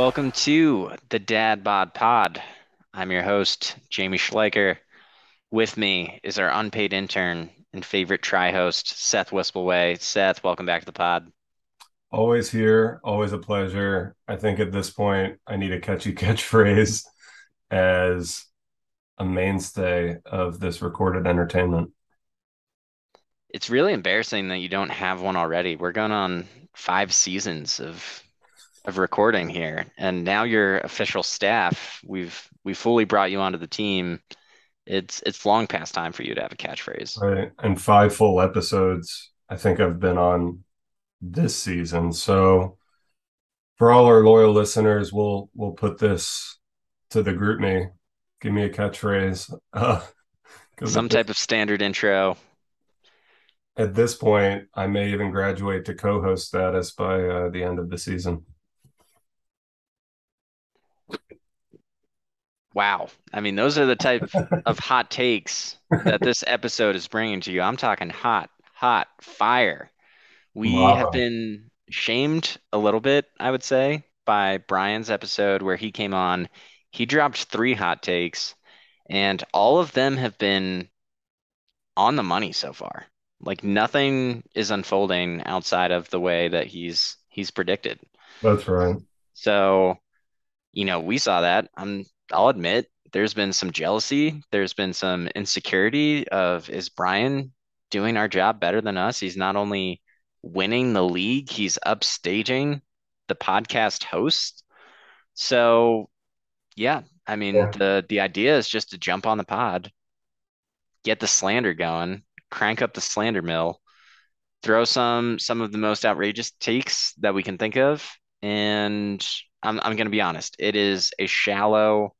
Welcome to the Dad Bod Pod. I'm your host, Jamie Schleicher. With me is our unpaid intern and favorite tri host, Seth Wispelway. Seth, welcome back to the pod. Always here, always a pleasure. I think at this point, I need a catchy catchphrase as a mainstay of this recorded entertainment. It's really embarrassing that you don't have one already. We're going on five seasons of of recording here, and now you're official staff. We've we fully brought you onto the team. It's it's long past time for you to have a catchphrase. Right, and five full episodes. I think I've been on this season. So for all our loyal listeners, we'll we'll put this to the GroupMe. Give me a catchphrase. Uh, Some type of standard intro. At this point, I may even graduate to co-host status by uh, the end of the season. Wow. I mean, those are the type of hot takes that this episode is bringing to you. I'm talking hot, hot fire. We wow. have been shamed a little bit, I would say, by Brian's episode where he came on. He dropped three hot takes, and all of them have been on the money so far. Like nothing is unfolding outside of the way that he's he's predicted. That's right. So, you know, we saw that. I'm I'll admit there's been some jealousy. There's been some insecurity of is Brian doing our job better than us? He's not only winning the league, he's upstaging the podcast host. So yeah, I mean yeah. the the idea is just to jump on the pod, get the slander going, crank up the slander mill, throw some some of the most outrageous takes that we can think of, and I'm I'm gonna be honest, it is a shallow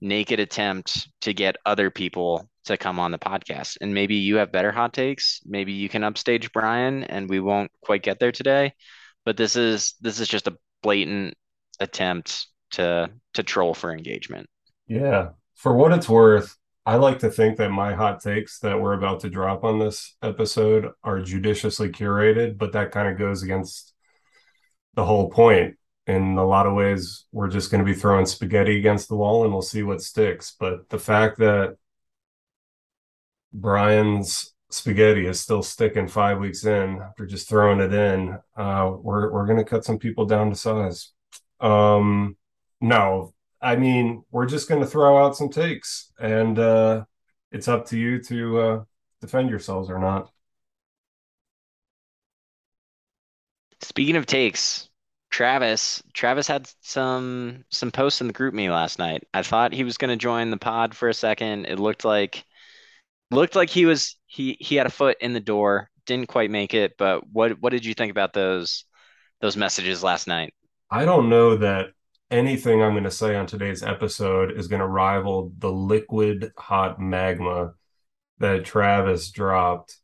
naked attempt to get other people to come on the podcast. And maybe you have better hot takes. Maybe you can upstage Brian and we won't quite get there today. But this is this is just a blatant attempt to to troll for engagement. Yeah. For what it's worth, I like to think that my hot takes that we're about to drop on this episode are judiciously curated, but that kind of goes against the whole point in a lot of ways we're just going to be throwing spaghetti against the wall and we'll see what sticks. But the fact that brian's spaghetti is still sticking five weeks in after just throwing it in uh, we're, we're going to cut some people down to size. Um, no i mean we're just going to throw out some takes and uh, it's up to you to uh, defend yourselves or not. Speaking of takes Travis, Travis had some some posts in the GroupMe last night. I thought he was going to join the pod for a second. It looked like looked like he was he he had a foot in the door. Didn't quite make it, but what what did you think about those those messages last night? I don't know that anything I'm going to say on today's episode is going to rival the liquid hot magma that Travis dropped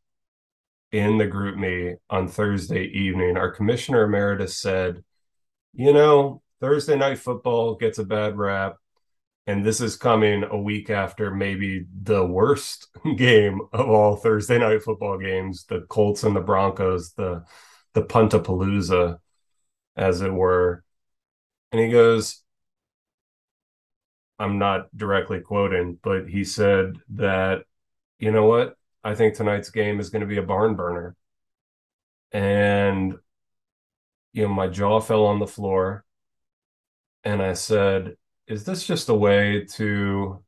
in the GroupMe on Thursday evening. Our commissioner emeritus said you know, Thursday night football gets a bad rap. And this is coming a week after maybe the worst game of all Thursday night football games, the Colts and the Broncos, the the Puntapalooza, as it were. And he goes, I'm not directly quoting, but he said that, you know what? I think tonight's game is going to be a barn burner. And you know, my jaw fell on the floor. And I said, Is this just a way to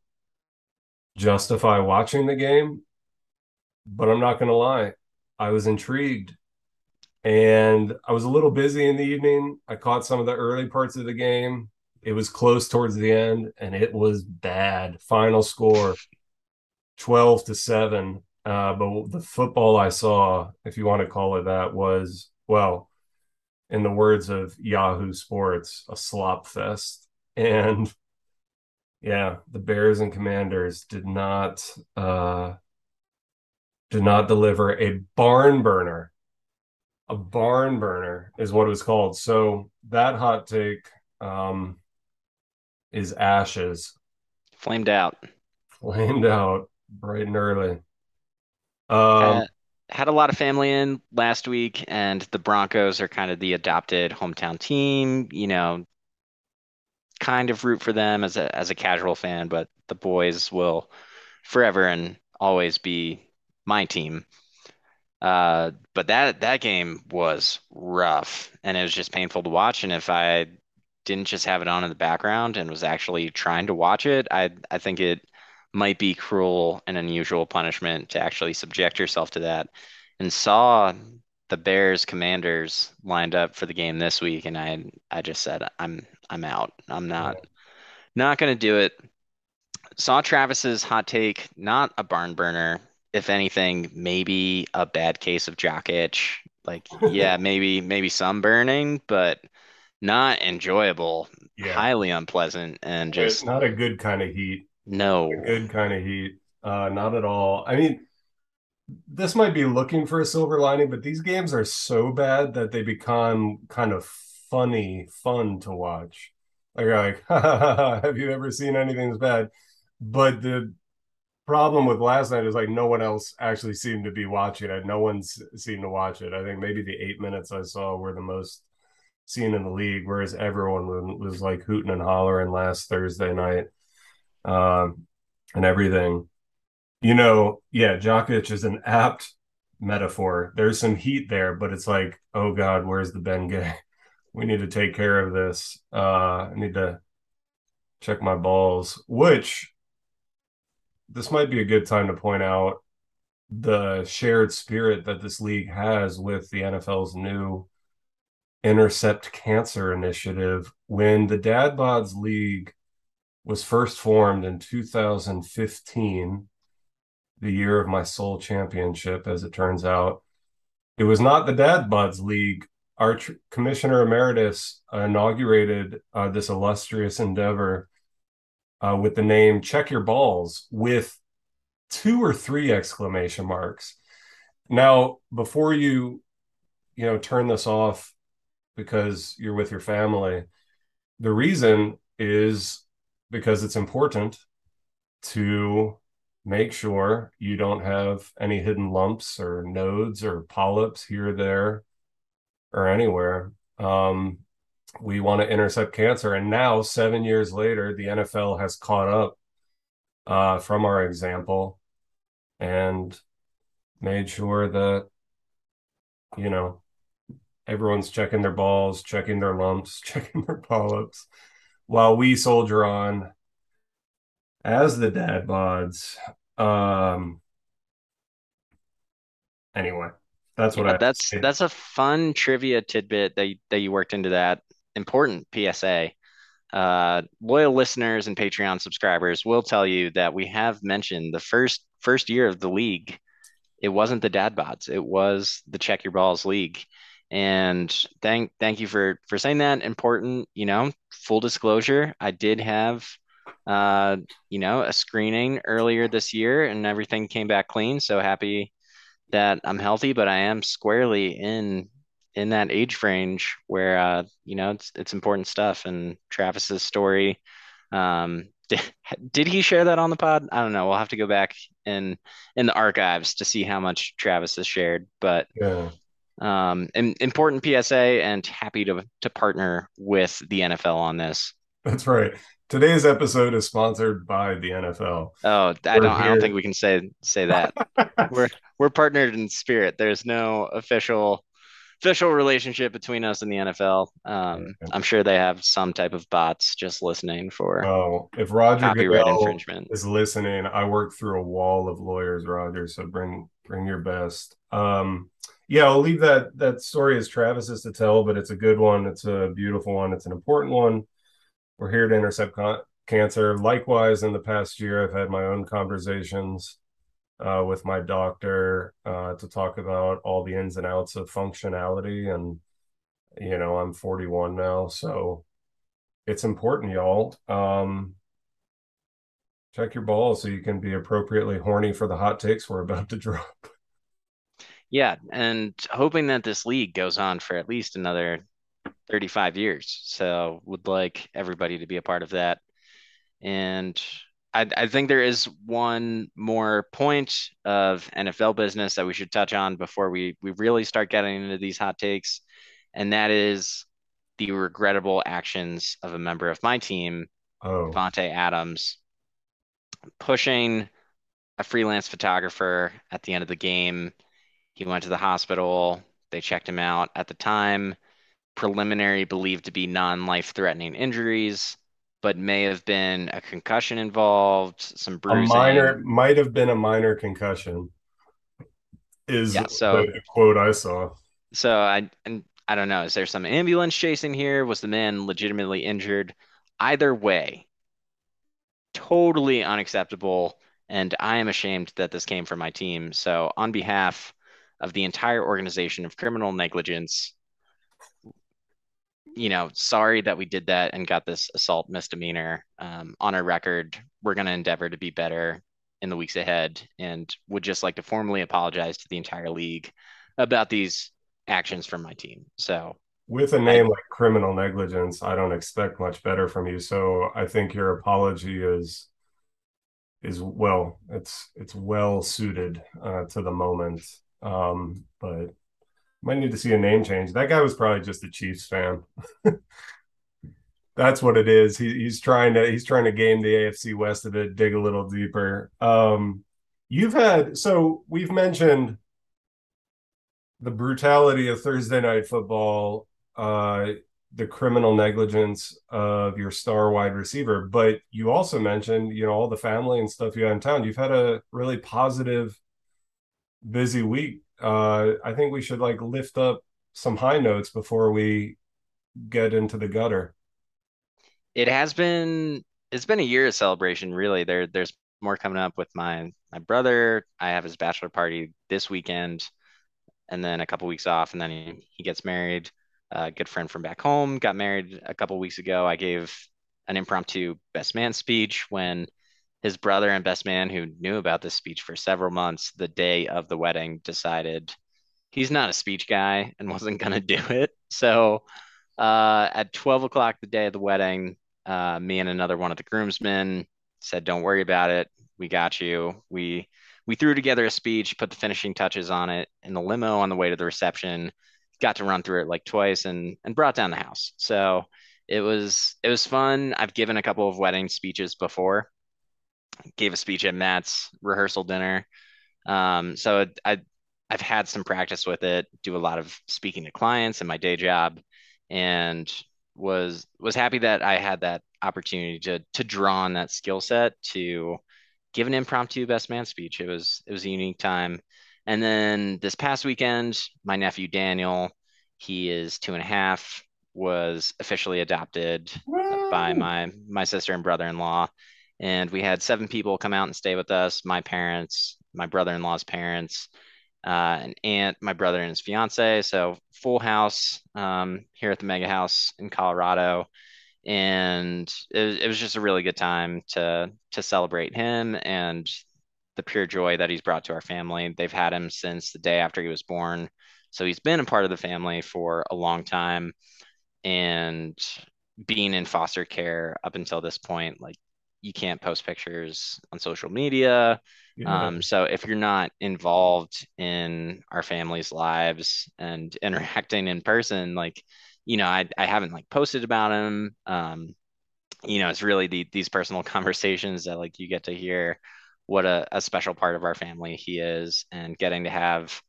justify watching the game? But I'm not going to lie, I was intrigued. And I was a little busy in the evening. I caught some of the early parts of the game. It was close towards the end, and it was bad. Final score 12 to 7. Uh, but the football I saw, if you want to call it that, was well, in the words of Yahoo Sports, a slop fest. And yeah, the Bears and Commanders did not uh did not deliver a barn burner. A barn burner is what it was called. So that hot take um is ashes. Flamed out. Flamed out bright and early. Um uh, had a lot of family in last week, and the Broncos are kind of the adopted hometown team. You know, kind of root for them as a as a casual fan, but the boys will forever and always be my team. Uh, but that that game was rough and it was just painful to watch. And if I didn't just have it on in the background and was actually trying to watch it, I I think it might be cruel and unusual punishment to actually subject yourself to that. And saw the Bears Commanders lined up for the game this week, and I I just said I'm I'm out. I'm not not gonna do it. Saw Travis's hot take, not a barn burner. If anything, maybe a bad case of jock itch. Like, yeah, maybe maybe some burning, but not enjoyable, Yeah. highly unpleasant, and just It's just not a good kind of heat. No. A good kind of heat. Uh, not at all. I mean, this might be looking for a silver lining, but these games are so bad that they become kind of funny, fun to watch. Like, you're like, ha, ha, ha, ha, have you ever seen anything as bad? But the problem with last night is like no one else actually seemed to be watching it. No one's seemed to watch it. I think maybe the eight minutes I saw were the most seen in the league, whereas everyone was like hooting and hollering last Thursday night um, and everything. You know, yeah, jock itch is an apt metaphor. There's some heat there, but it's like, oh God, where's the Ben Gay? We need to take care of this. Uh, I need to check my balls, which this might be a good time to point out the shared spirit that this league has with the NFL's new Intercept Cancer Initiative. When the Dad Bods League was first formed in 2015, the year of my sole championship, as it turns out, it was not the Dad Bods League. Our tr- commissioner emeritus inaugurated uh, this illustrious endeavor uh, with the name Check Your Balls with two or three exclamation marks. Now, before you, you know, turn this off because you're with your family, the reason is because it's important to make sure you don't have any hidden lumps or nodes or polyps here, there, or anywhere. Um, we want to intercept cancer. And now, seven years later, the NFL has caught up uh, from our example and made sure that, you know, everyone's checking their balls, checking their lumps, checking their polyps, while we soldier on as the dad bods. Um, anyway, that's what Yeah, I that's that's a fun trivia tidbit that you, that you worked into that important PSA. Uh, loyal listeners and Patreon subscribers will tell you that we have mentioned the first first year of the league. It wasn't the dad bods. It was the Check Your Balls League. And thank thank you for for saying that. Important, you know, full disclosure, I did have uh, you know, a screening earlier this year and everything came back clean. So happy that I'm healthy, but I am squarely in in that age range where uh, you know it's it's important stuff. And Travis's story, um, did, did he share that on the pod? I don't know. We'll have to go back in in the archives to see how much Travis has shared. But yeah. Um, important PSA, and happy to to partner with the NFL on this. That's right. Today's episode is sponsored by the NFL. Oh, I We're don't I don't think we can say say that. We're we're partnered in spirit. There's no official official relationship between us and the NFL. Um, I'm sure they have some type of bots just listening for Oh, if Roger copyright Goodell infringement. is listening, I work through a wall of lawyers, Roger. So bring bring your best. Um, yeah, I'll leave that that story as Travis's to tell, but it's a good one. It's a beautiful one. It's an important one. We're here to intercept con- cancer. Likewise, in the past year, I've had my own conversations uh, with my doctor uh, to talk about all the ins and outs of functionality. And, you know, I'm 41 now. So it's important, y'all. Um, check your balls so you can be appropriately horny for the hot takes we're about to drop. Yeah, and hoping that this league goes on for at least another 35 years. So would like everybody to be a part of that. And I, I think there is one more point of NFL business that we should touch on before we we really start getting into these hot takes, and that is the regrettable actions of a member of my team, Oh, Davante Adams, pushing a freelance photographer at the end of the game. He went to the hospital. They checked him out at the time. Preliminary believed to be non-life threatening injuries, but may have been a concussion involved, some bruising. a minor might have been a minor concussion, is Yeah, so the quote I saw. so I and I don't know, is there some ambulance chasing here? Was the man legitimately injured? Either way, totally unacceptable. And I am ashamed that this came from my team. So, on behalf of the entire organization of criminal negligence, you know, sorry that we did that and got this assault misdemeanor um, on our record. We're going to endeavor to be better in the weeks ahead and would just like to formally apologize to the entire league about these actions from my team. So, With a name like criminal negligence, I don't expect much better from you. So I think your apology is is well, it's it's well suited uh, to the moment. Um, but might need to see a name change. That guy was probably just a Chiefs fan. That's what it is. He, he's trying to he's trying to game the AFC West a bit, dig a little deeper. Um, you've had so we've mentioned the brutality of Thursday night football, uh, the criminal negligence of your star wide receiver, but you also mentioned you know all the family and stuff you had in town. You've had a really positive, busy week. Uh, I think we should like lift up some high notes before we get into the gutter. it has been it's been a year of celebration, really. There there's more coming up with my my brother. I have his bachelor party this weekend and then a couple weeks off, and then he, he gets married. A good friend from back home got married a couple weeks ago. I gave an impromptu best man speech when his brother and best man, who knew about this speech for several months, the day of the wedding, decided he's not a speech guy and wasn't going to do it. So uh, at 12 o'clock the day of the wedding, uh, me and another one of the groomsmen said, "Don't worry about it. We got you." We we threw together a speech, put the finishing touches on it in the limo on the way to the reception. Got to run through it like twice and and brought down the house. So it was it was fun. I've given a couple of wedding speeches before. Gave a speech at Matt's rehearsal dinner. Um, so I I've had some practice with it. Do a lot of speaking to clients in my day job, and was was happy that I had that opportunity to to draw on that skill set to give an impromptu best man speech. It was it was a unique time. And then this past weekend, my nephew Daniel, he is two and a half, was officially adopted by my my sister and brother-in-law. And we had seven people come out and stay with us, my parents, my brother-in-law's parents, uh, an aunt, my brother and his fiance. So full house um, here at the Mega House in Colorado and it, it was just a really good time to to celebrate him and the pure joy that he's brought to our family. They've had him since the day after he was born, so he's been a part of the family for a long time, and being in foster care up until this point, like you can't post pictures on social media. Yeah, Um, so if you're not involved in our family's lives and interacting in person, like, you know, I, I haven't like posted about him. Um, you know, it's really the, these personal conversations that like you get to hear what a, a special part of our family he is and getting to have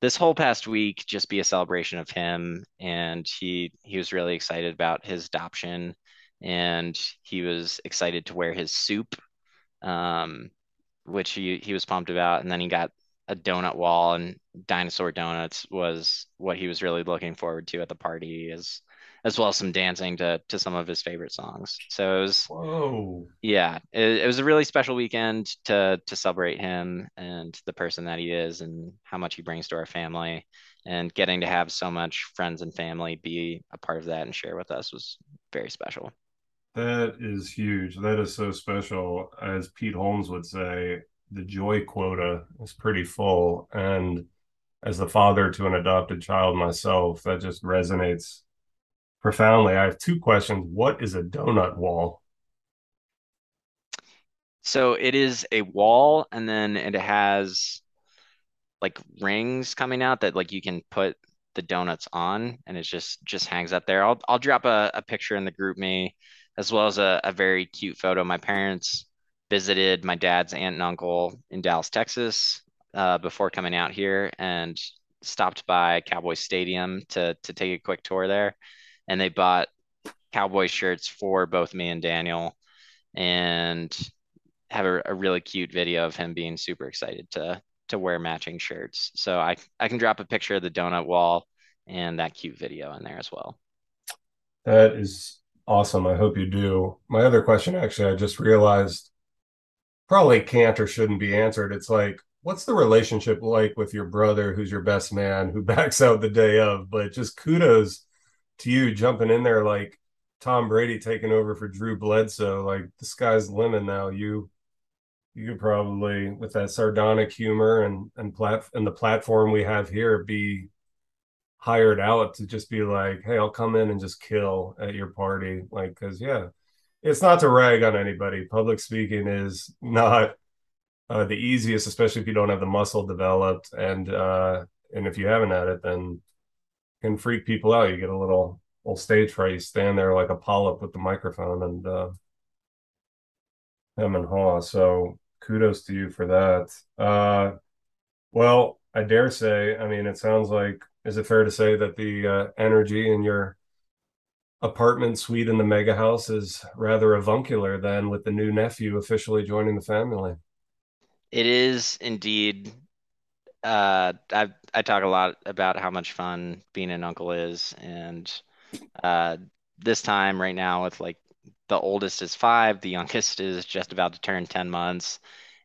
this whole past week just be a celebration of him. And he he was really excited about his adoption and he was excited to wear his soup, um, which he, he was pumped about. And then he got a donut wall and dinosaur donuts was what he was really looking forward to at the party as as well as some dancing to to some of his favorite songs. So it was whoa. yeah, it, it was a really special weekend to to celebrate him and the person that he is and how much he brings to our family. And getting to have so much friends and family be a part of that and share with us was very special. That is huge. That is so special. As Pete Holmes would say, the joy quota is pretty full. And as the father to an adopted child myself, that just resonates profoundly. I have two questions. What is a donut wall? So it is a wall, and then it has like rings coming out that like you can put the donuts on, and it just just hangs up there. I'll I'll drop a, a picture in the GroupMe, as well as a, a very cute photo. My parents visited my dad's aunt and uncle in Dallas, Texas, uh, before coming out here, and stopped by Cowboy Stadium to to take a quick tour there, and they bought Cowboy shirts for both me and Daniel, and have a, a really cute video of him being super excited to to wear matching shirts. So I I can drop a picture of the donut wall and that cute video in there as well. That is awesome. I hope you do. My other question, actually, I just realized probably can't or shouldn't be answered. It's like, what's the relationship like with your brother, who's your best man, who backs out the day of? But just kudos to you jumping in there like Tom Brady taking over for Drew Bledsoe. Like the sky's the limit now. You you could probably with that sardonic humor and and plat and the platform we have here be hired out to just be like hey i'll come in and just kill at your party like because yeah it's not to rag on anybody. Public speaking is not uh, the easiest especially if you don't have the muscle developed and uh and if you haven't had it then can freak people out. You get a little little stage fright. You stand there like a polyp with the microphone and uh hem and haw. So kudos to you for that. Uh, well, I dare say, I mean, it sounds like, is it fair to say that the uh, energy in your apartment suite in the mega house is rather avuncular than with the new nephew officially joining the family? It is indeed. Uh, I I talk a lot about how much fun being an uncle is, and uh, this time right now with like the oldest is five, the youngest is just about to turn 10 months.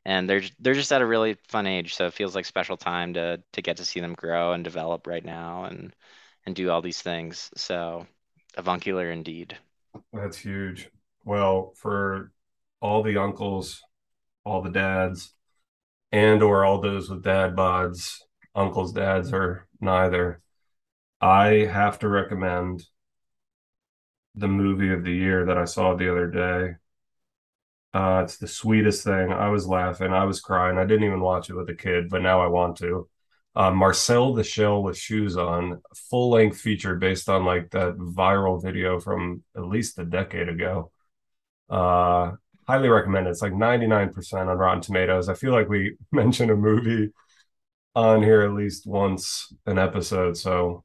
And they're they're just at a really fun age, so it feels like special time to to get to see them grow and develop right now and and do all these things. So avuncular indeed. That's huge. Well, for all the uncles, all the dads, and or all those with dad bods, uncles, dads, or neither, I have to recommend the movie of the year that I saw the other day. Uh, it's the sweetest thing. I was laughing. I was crying. I didn't even watch it with a kid, but now I want to. Uh, Marcel the Shell with Shoes On, full length feature based on like that viral video from at least a decade ago. Uh, highly recommend it. It's like 99% on Rotten Tomatoes. I feel like we mention a movie on here at least once an episode. So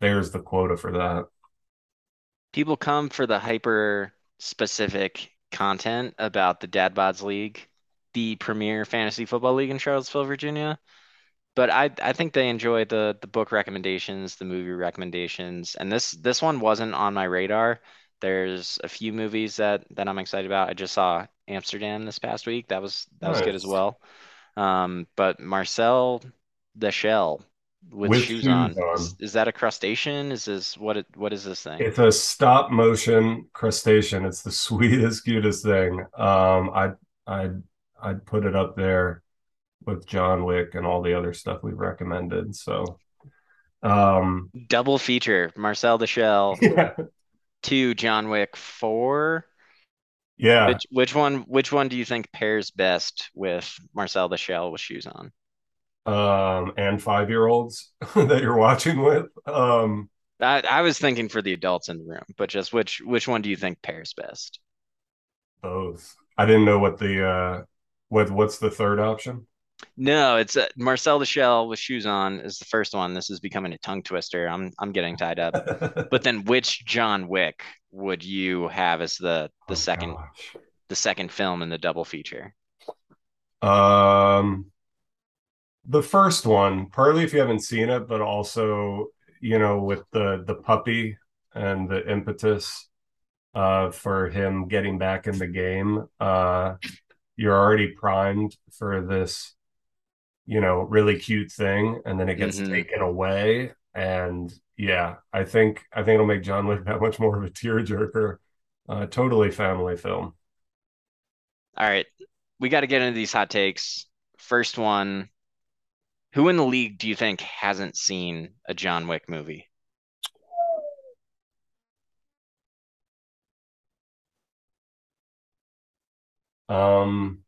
there's the quota for that people come for the hyper specific content about the Dad Bods League, the premier fantasy football league in Charlottesville, Virginia. But I I think they enjoy the the book recommendations, the movie recommendations, and this this one wasn't on my radar. There's a few movies that that I'm excited about. I just saw Amsterdam this past week. That was that nice. was good as well. Um, but Marcel the Shell with, with shoes, shoes, on. on. Is, is, that a crustacean? Is this what it what is this thing? It's a stop motion crustacean. It's the sweetest, cutest thing. Um, I I I'd put it up there with John Wick and all the other stuff we've recommended. So um double feature, Marcel the Shell. Yeah. Two John Wick four. Yeah. Which, which one which one do you think pairs best with Marcel the Shell with shoes on? Um, and five year olds that you're watching with. Um, I, I was thinking for the adults in the room, but just which which one do you think pairs best? Both. I didn't know what the uh, what what's the third option. No, it's uh, Marcel the Shell with shoes on is the first one. This is becoming a tongue twister. I'm I'm getting tied up. but then, which John Wick would you have as the the oh, second gosh. the second film in the double feature? Um, the first one, partly if you haven't seen it, but also, you know, with the the puppy and the impetus uh, for him getting back in the game, uh, you're already primed for this, you know, really cute thing, and then it gets mm-hmm. taken away. And yeah, I think I think it'll make John Wick that much more of a tearjerker. Uh, totally family film. All right, we got to get into these hot takes. First one, who in the league do you think hasn't seen a John Wick movie? Um,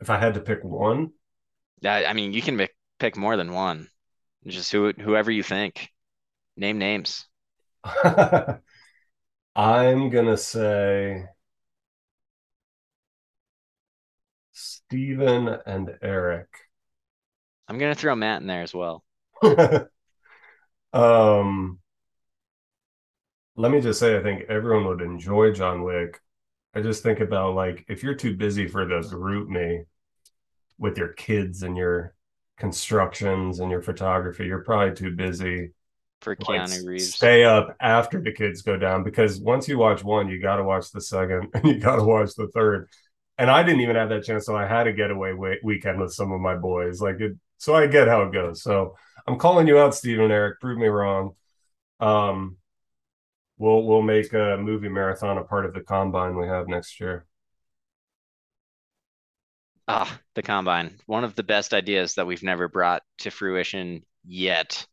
if I had to pick one, I, I mean, you can pick, pick more than one. Just who, whoever you think. Name names. I'm gonna say Steven and Eric. I'm gonna throw Matt in there as well. um, let me just say, I think everyone would enjoy John Wick. I just think about like if you're too busy for the GroupMe with your kids and your constructions and your photography, you're probably too busy for Keanu like, Reeves. Stay up after the kids go down because once you watch one, you got to watch the second and you got to watch the third. And I didn't even have that chance, so I had a getaway weekend with some of my boys. Like it, so I get how it goes. So I'm calling you out, Stephen Eric. Prove me wrong. Um, we'll we'll make a movie marathon a part of the combine we have next year. Ah, the combine. One of the best ideas that we've never brought to fruition yet.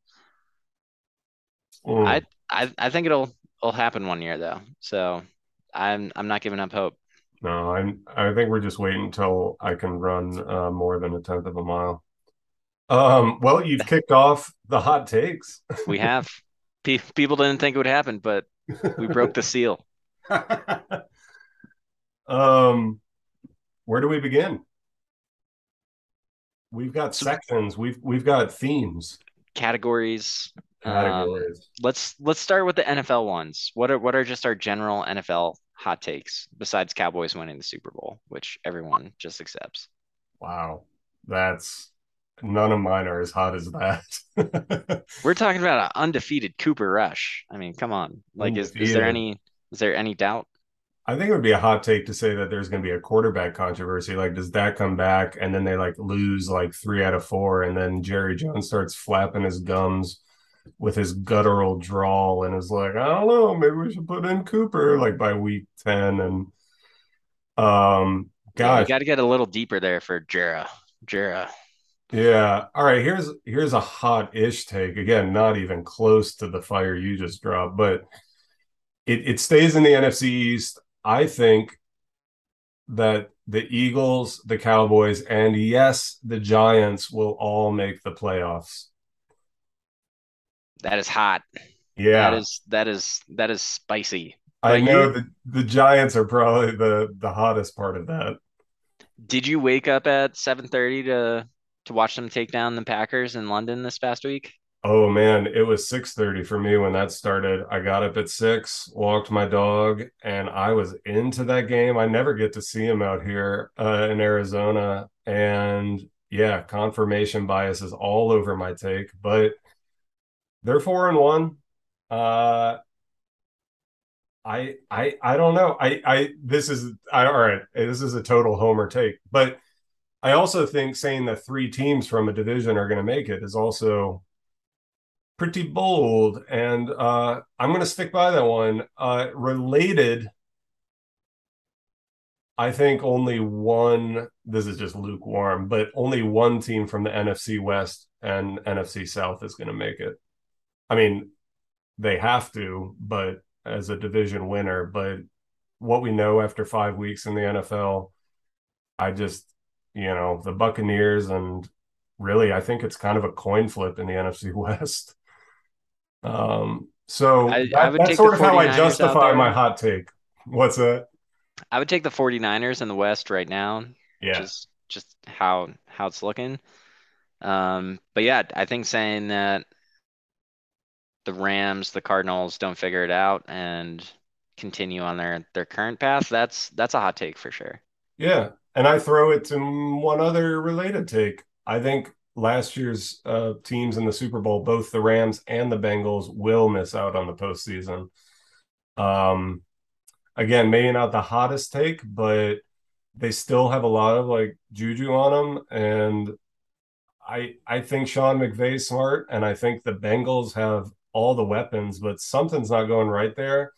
Mm. I, I I think it'll it'll happen one year though. So I'm I'm not giving up hope. No, I'm I think we're just waiting until I can run uh, more than a tenth of a mile. Um, well, you've kicked off the hot takes. we have. people didn't think it would happen, but we broke the seal. um, where do we begin? We've got sections. We've we've got themes, categories. Categories. Um, let's let's start with the NFL ones. What are what are just our general NFL hot takes besides Cowboys winning the Super Bowl, which everyone just accepts? Wow, that's none of mine are as hot as that. We're talking about an undefeated Cooper Rush. I mean, come on. Like, is, is there any is there any doubt? I think it would be a hot take to say that there's going to be a quarterback controversy. Like, does that come back and then they like lose like three out of four, and then Jerry Jones starts flapping his gums with his guttural drawl and is like, I don't know, maybe we should put in Cooper like by week ten, and um, God, yeah, you got to get a little deeper there for Jera. Jera. Yeah. All right. Here's here's a hot ish take. Again, not even close to the fire you just dropped, but it, it stays in the NFC East. I think that the Eagles, the Cowboys, and yes, the Giants will all make the playoffs. That is hot. Yeah. That is that is that is spicy. I know the, the Giants are probably the the hottest part of that. Did you wake up at 7:30 to to watch them take down the Packers in London this past week? Oh man, it was 6:30 for me when that started. I got up at 6, walked my dog, and I was into that game. I never get to see him out here uh, in Arizona and yeah, confirmation bias is all over my take, but they're 4 and 1. Uh I I I don't know. I I this is I, all right. This is a total homer take, but I also think saying that three teams from a division are going to make it is also pretty bold. And uh, I'm going to stick by that one. Uh, related, I think only one, this is just lukewarm, but only one team from the NFC West and NFC South is going to make it. I mean, they have to, but as a division winner. But what we know after five weeks in the NFL, I just you know, the Buccaneers and really I think it's kind of a coin flip in the NFC West. Um, so I, that, I that's sort of how I justify my hot take. What's that? I would take the 49ers in the West right now. Yeah. Just just how how it's looking. Um, but yeah, I think saying that the Rams, the Cardinals don't figure it out and continue on their their current path, that's that's a hot take for sure. Yeah, and I throw it to one other related take. I think last year's uh, teams in the Super Bowl, both the Rams and the Bengals, will miss out on the postseason. Um, again, maybe not the hottest take, but they still have a lot of like juju on them, and I I think Sean McVay's smart, and I think the Bengals have all the weapons, but something's not going right there.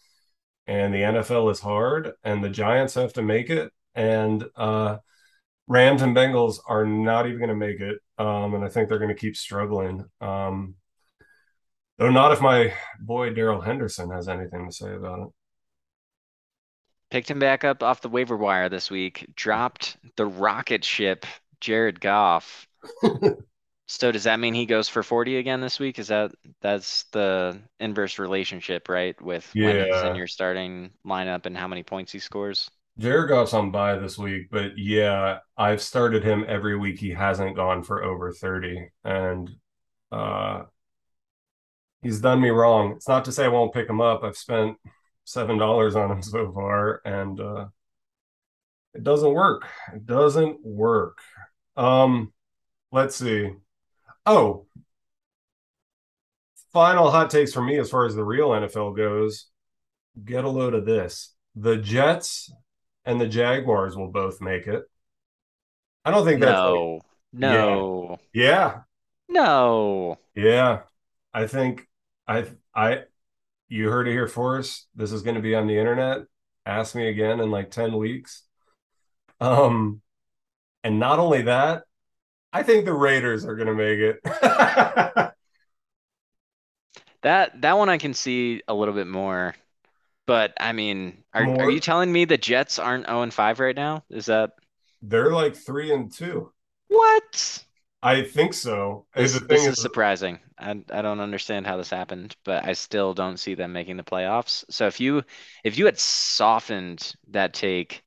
And the NFL is hard, and the Giants have to make it and uh, Rams and Bengals are not even going to make it, um, and I think they're going to keep struggling. Um, though not if my boy Darrell Henderson has anything to say about it. Picked him back up off the waiver wire this week. Dropped the rocket ship, Jared Goff. So does that mean he goes for 40 again this week? Is that that's the inverse relationship, right? With when he's in your starting lineup and how many points he scores? Jared Goff's on bye this week, but yeah, I've started him every week. He hasn't gone for over 30. And uh he's done me wrong. It's not to say I won't pick him up. I've spent seven dollars on him so far, and uh it doesn't work. It doesn't work. Um, let's see. Oh, final hot takes for me as far as the real NFL goes. Get a load of this. The Jets and the Jaguars will both make it. I don't think that's like, No, yeah, no, yeah, no. yeah. I think I I you heard it here first. This is going to be on the internet. Ask me again in like 10 weeks. Um, and not only that, I think the Raiders are going to make it. That that one I can see a little bit more. But I mean, are are you telling me the Jets aren't 0 and 5 right now? Is that they're like three and two. what? I think so. This the thing this is, is surprising. I I don't understand how this happened, but I still don't see them making the playoffs. So if you if you had softened that take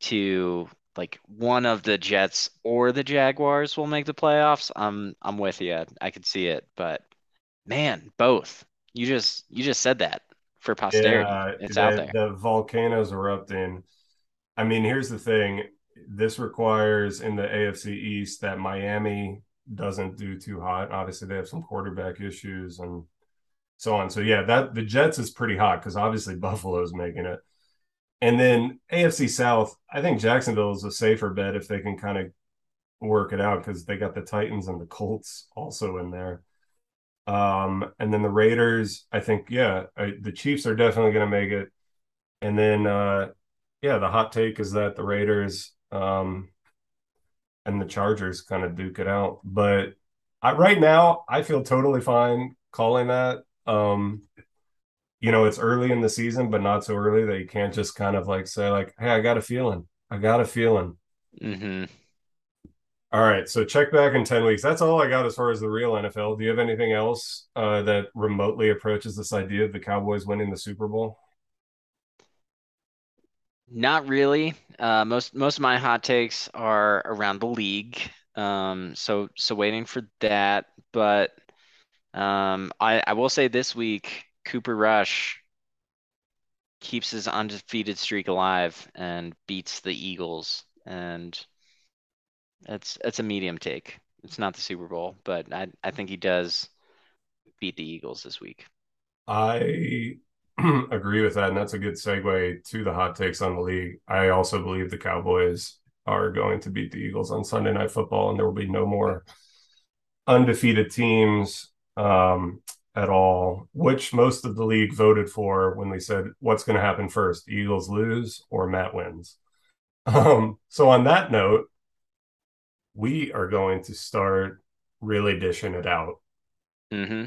to like one of the Jets or the Jaguars will make the playoffs, I'm I'm with you. I could see it, but man, both. You just you just said that for posterity. yeah, It's out there. the volcanoes erupting. I mean, here's the thing. This requires in the AFC East that Miami doesn't do too hot. Obviously, they have some quarterback issues and so on. So yeah, that the Jets is pretty hot because obviously Buffalo's making it. And then AFC South, I think Jacksonville is a safer bet if they can kind of work it out because they got the Titans and the Colts also in there. Um, and then the Raiders, I think, yeah, I, the Chiefs are definitely going to make it. And then, uh, yeah, the hot take is that the Raiders um, and the Chargers kind of duke it out. But I, right now, I feel totally fine calling that. Um, you know, it's early in the season, but not so early that you can't just kind of like say, like, hey, I got a feeling. I got a feeling. hmm All right, so check back in 10 weeks. That's all I got as far as the real NFL. Do you have anything else uh, that remotely approaches this idea of the Cowboys winning the Super Bowl? Not really. Uh, most most of my hot takes are around the league. Um, so so waiting for that. But um, I I will say this week, Cooper Rush keeps his undefeated streak alive and beats the Eagles, and it's it's a medium take. It's not the Super Bowl, but I I think he does beat the Eagles this week. I agree with that, and that's a good segue to the hot takes on the league. I also believe the Cowboys are going to beat the Eagles on Sunday Night Football, and there will be no more undefeated teams um, at all, which most of the league voted for when we said what's going to happen first: Eagles lose or Matt wins. Um, so on that note, we are going to start really dishing it out. hmm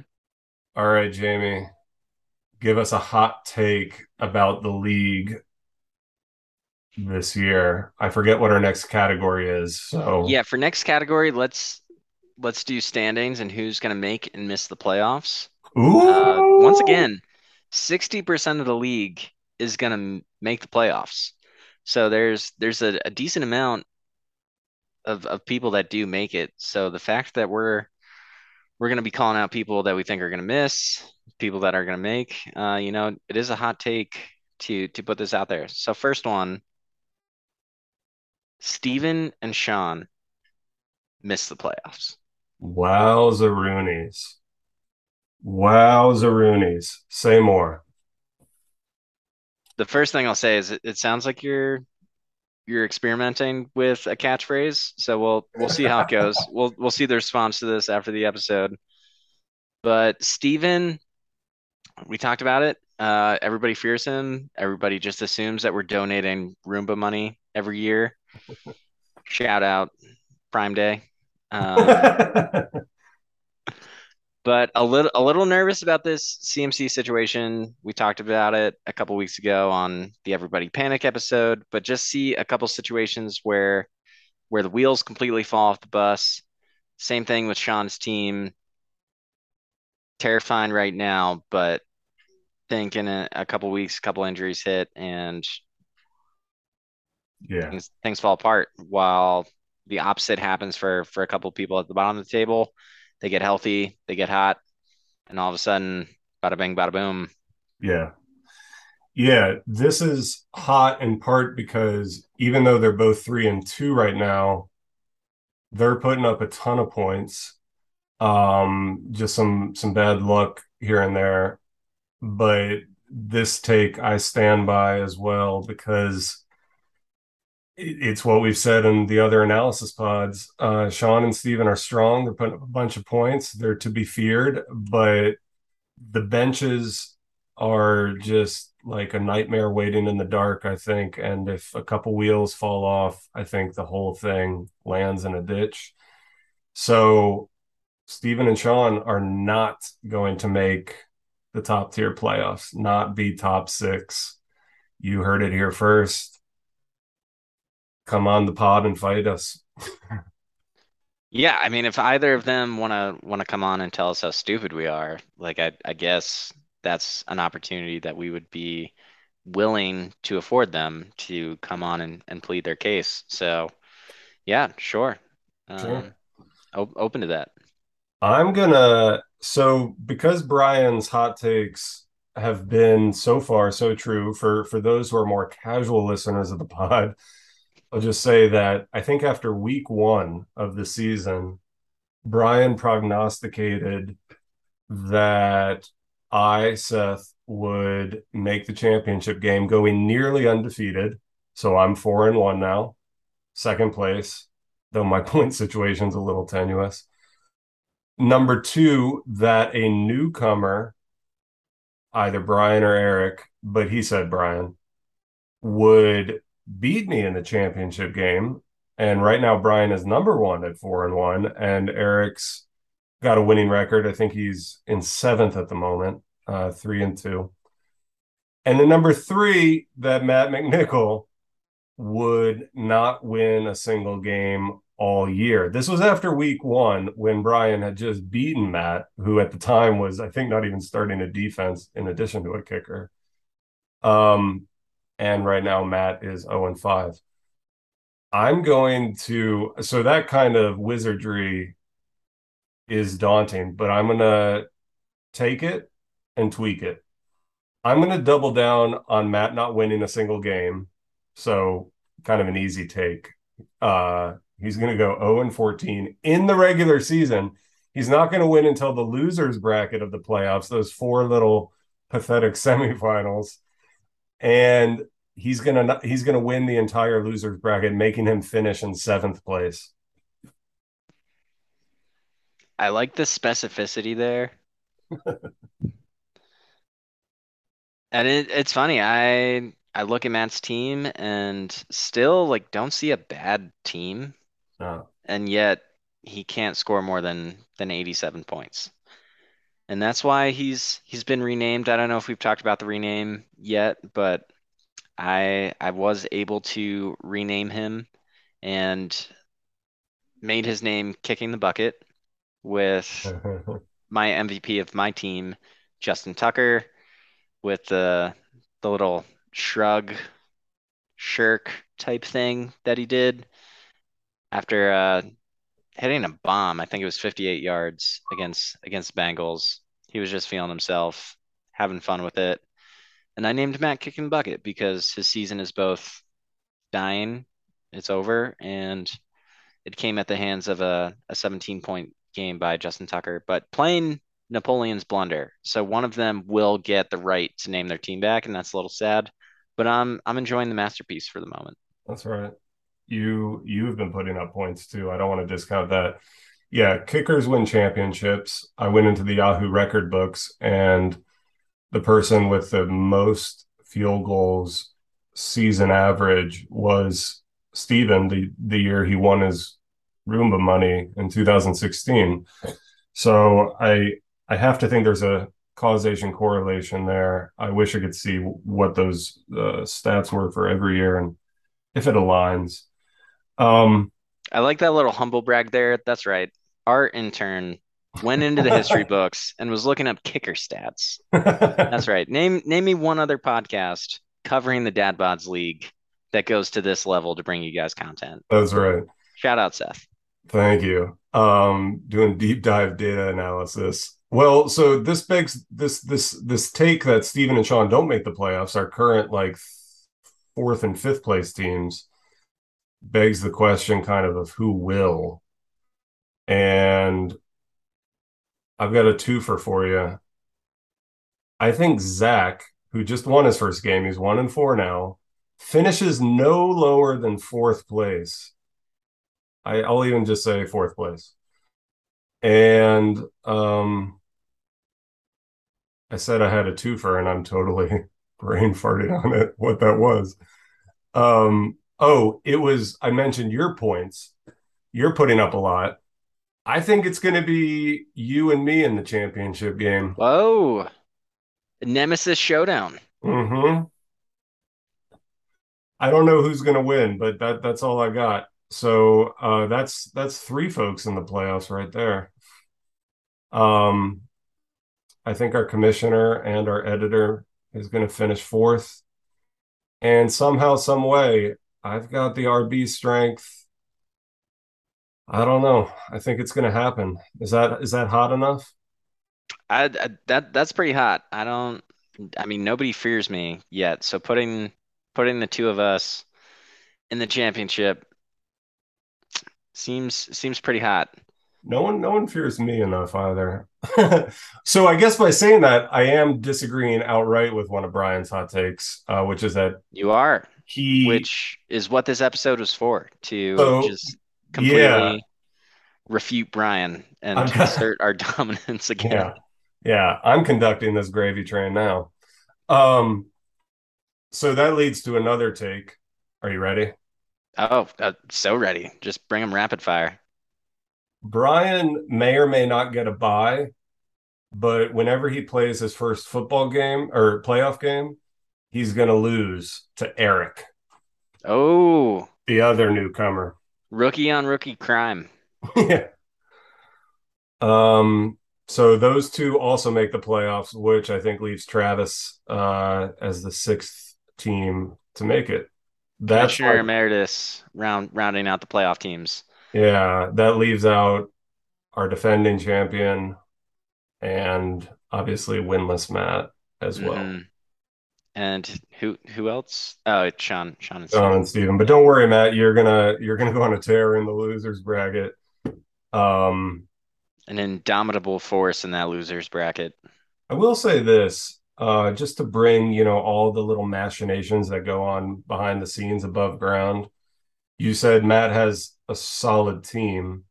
All right, Jamie, give us a hot take about the league this year. I forget what our next category is. So, Yeah, for next category, let's let's do standings and who's going to make and miss the playoffs. Uh, once again, 60% of the league is going to make the playoffs. So there's there's a, a decent amount of, of people that do make it. So the fact that we're we're going to be calling out people that we think are going to miss, people that are going to make, uh, you know, it is a hot take to to put this out there. So first one, Steven and Sean miss the playoffs. wow, Zaroonies. Wow, Zaroonies. Say more. The first thing I'll say is it, it sounds like you're you're experimenting with a catchphrase. So we'll we'll see how it goes. We'll we'll see the response to this after the episode. But Steven, we talked about it. Uh, everybody fears him. Everybody just assumes that we're donating Roomba money every year. Shout out Prime Day. Um, but a little a little nervous about this CMC situation. We talked about it a couple weeks ago on the Everybody Panic episode, but just see a couple situations where where the wheels completely fall off the bus Same thing with Sean's team. Terrifying right now, but think in a, a couple weeks, a couple injuries hit, and yeah, things, things fall apart. While the opposite happens for for a couple people at the bottom of the table, they get healthy, they get hot, and all of a sudden, bada bing, bada boom. Yeah. Yeah, this is hot in part because even though they're both three and two right now, they're putting up a ton of points. Um, just some some bad luck here and there. But this take I stand by as well because it's what we've said in the other analysis pods. Uh, Sean and Steven are strong. They're putting up a bunch of points. They're to be feared, but the benches are just like a nightmare waiting in the dark, I think. And if a couple wheels fall off, I think the whole thing lands in a ditch. So Steven and Sean are not going to make the top tier playoffs, not be top six. You heard it here first. Come on the pod and fight us. yeah, I mean, if either of them want to want to come on and tell us how stupid we are, like I, I guess that's an opportunity that we would be willing to afford them to come on and, and plead their case. So, yeah, sure. Sure. Um, op- open to that. I'm gonna so because Brian's hot takes have been so far so true for for those who are more casual listeners of the pod. I'll just say that I think after week one of the season, Brian prognosticated that I, Seth, would make the championship game going nearly undefeated. So I'm four and one now, second place, though my point situation's a little tenuous. Number two, that a newcomer, either Brian or Eric, but he said Brian, would beat me in the championship game. And right now, Brian is number one at four and one, and Eric's got a winning record. I think he's in seventh at the moment, uh, three and two. And then number three, that Matt McNichol would not win a single game all year. This was after week one when Brian had just beaten Matt, who at the time was, I think, not even starting a defense in addition to a kicker. Um, and right now Matt is 0 and 5. I'm going to so that kind of wizardry is daunting, but I'm gonna take it and tweak it. I'm gonna double down on Matt not winning a single game. So kind of an easy take. Uh He's going to go 0 and 14 in the regular season. He's not going to win until the losers bracket of the playoffs, those four little pathetic semifinals. And he's going to he's to win the entire losers bracket, making him finish in 7th place. I like the specificity there. and it, it's funny. I I look at Matt's team and still like don't see a bad team. Oh. And yet he can't score more than than 87 points. And that's why he's he's been renamed. I don't know if we've talked about the rename yet, but I I was able to rename him and made his name kicking the bucket with my MVP of my team, Justin Tucker, with the the little shrug shirk type thing that he did after uh, hitting a bomb. I think it was 58 yards against against Bengals. He was just feeling himself, having fun with it. And I named Matt Kicking Bucket because his season is both dying, it's over, and it came at the hands of a, a 17 point game by Justin Tucker, but playing Napoleon's blunder. So one of them will get the right to name their team back, and that's a little sad. But I'm I'm enjoying the masterpiece for the moment. That's right you you've been putting up points too. I don't want to discount that. Yeah, kickers win championships. I went into the Yahoo record books and the person with the most field goals season average was Steven the the year he won his Roomba money in 2016. So I I have to think there's a causation correlation there. I wish I could see what those uh, stats were for every year and if it aligns. Um, I like that little humble brag there. That's right. our intern went into the history books and was looking up kicker stats. That's right. Name name me one other podcast covering the Dad Bods League that goes to this level to bring you guys content. That's right. Shout out, Seth. Thank you. Um, doing deep dive data analysis. Well, so this begs this this this take that Steven and Sean don't make the playoffs. Our current like fourth and fifth place teams begs the question kind of of who will. And I've got a twofer for you. I think Zach, who just won his first game, he's one and four now, finishes no lower than fourth place. I, I'll even just say fourth place. And um, I said I had a twofer, and I'm totally brain farted on it. What that was? Um, oh, it was. I mentioned your points. You're putting up a lot. I think it's going to be you and me in the championship game. Whoa, Nemesis showdown. Mm-hmm. I don't know who's going to win, but that that's all I got. So uh, that's that's three folks in the playoffs right there. Um, I think our commissioner and our editor is going to finish fourth, and somehow, some way, I've got the RB strength. I don't know. I think it's going to happen. Is that is that hot enough? I, I that that's pretty hot. I don't. I mean, nobody fears me yet. So putting putting the two of us in the championship seems seems pretty hot. No one no one fears me enough either. so I guess by saying that, I am disagreeing outright with one of Brian's hot takes, uh, which is that You are, he which is what this episode was for, to So, just completely yeah. refute Brian and assert our dominance again. Yeah. Yeah, I'm conducting this gravy train now. Um so that leads to another take. Are you ready? Oh, uh, so ready. Just bring him rapid fire. Brian may or may not get a bye, but whenever he plays his first football game or playoff game, he's going to lose to Eric, Oh, the other newcomer. rookie on rookie crime. yeah. Um so those two also make the playoffs, which I think leaves Travis uh as the sixth team to make it. That's Commissioner like- Emeritus round rounding out the playoff teams. Yeah, that leaves out our defending champion and obviously winless Matt as well. Mhm. And who who else? Oh, it's Sean. Sean and Steven. and Steven. But don't worry, Matt, you're gonna you're gonna go on a tear in the losers bracket. Um An indomitable force in that losers bracket. I will say this, uh, just to bring, you know, all the little machinations that go on behind the scenes above ground. You said Matt has a solid team,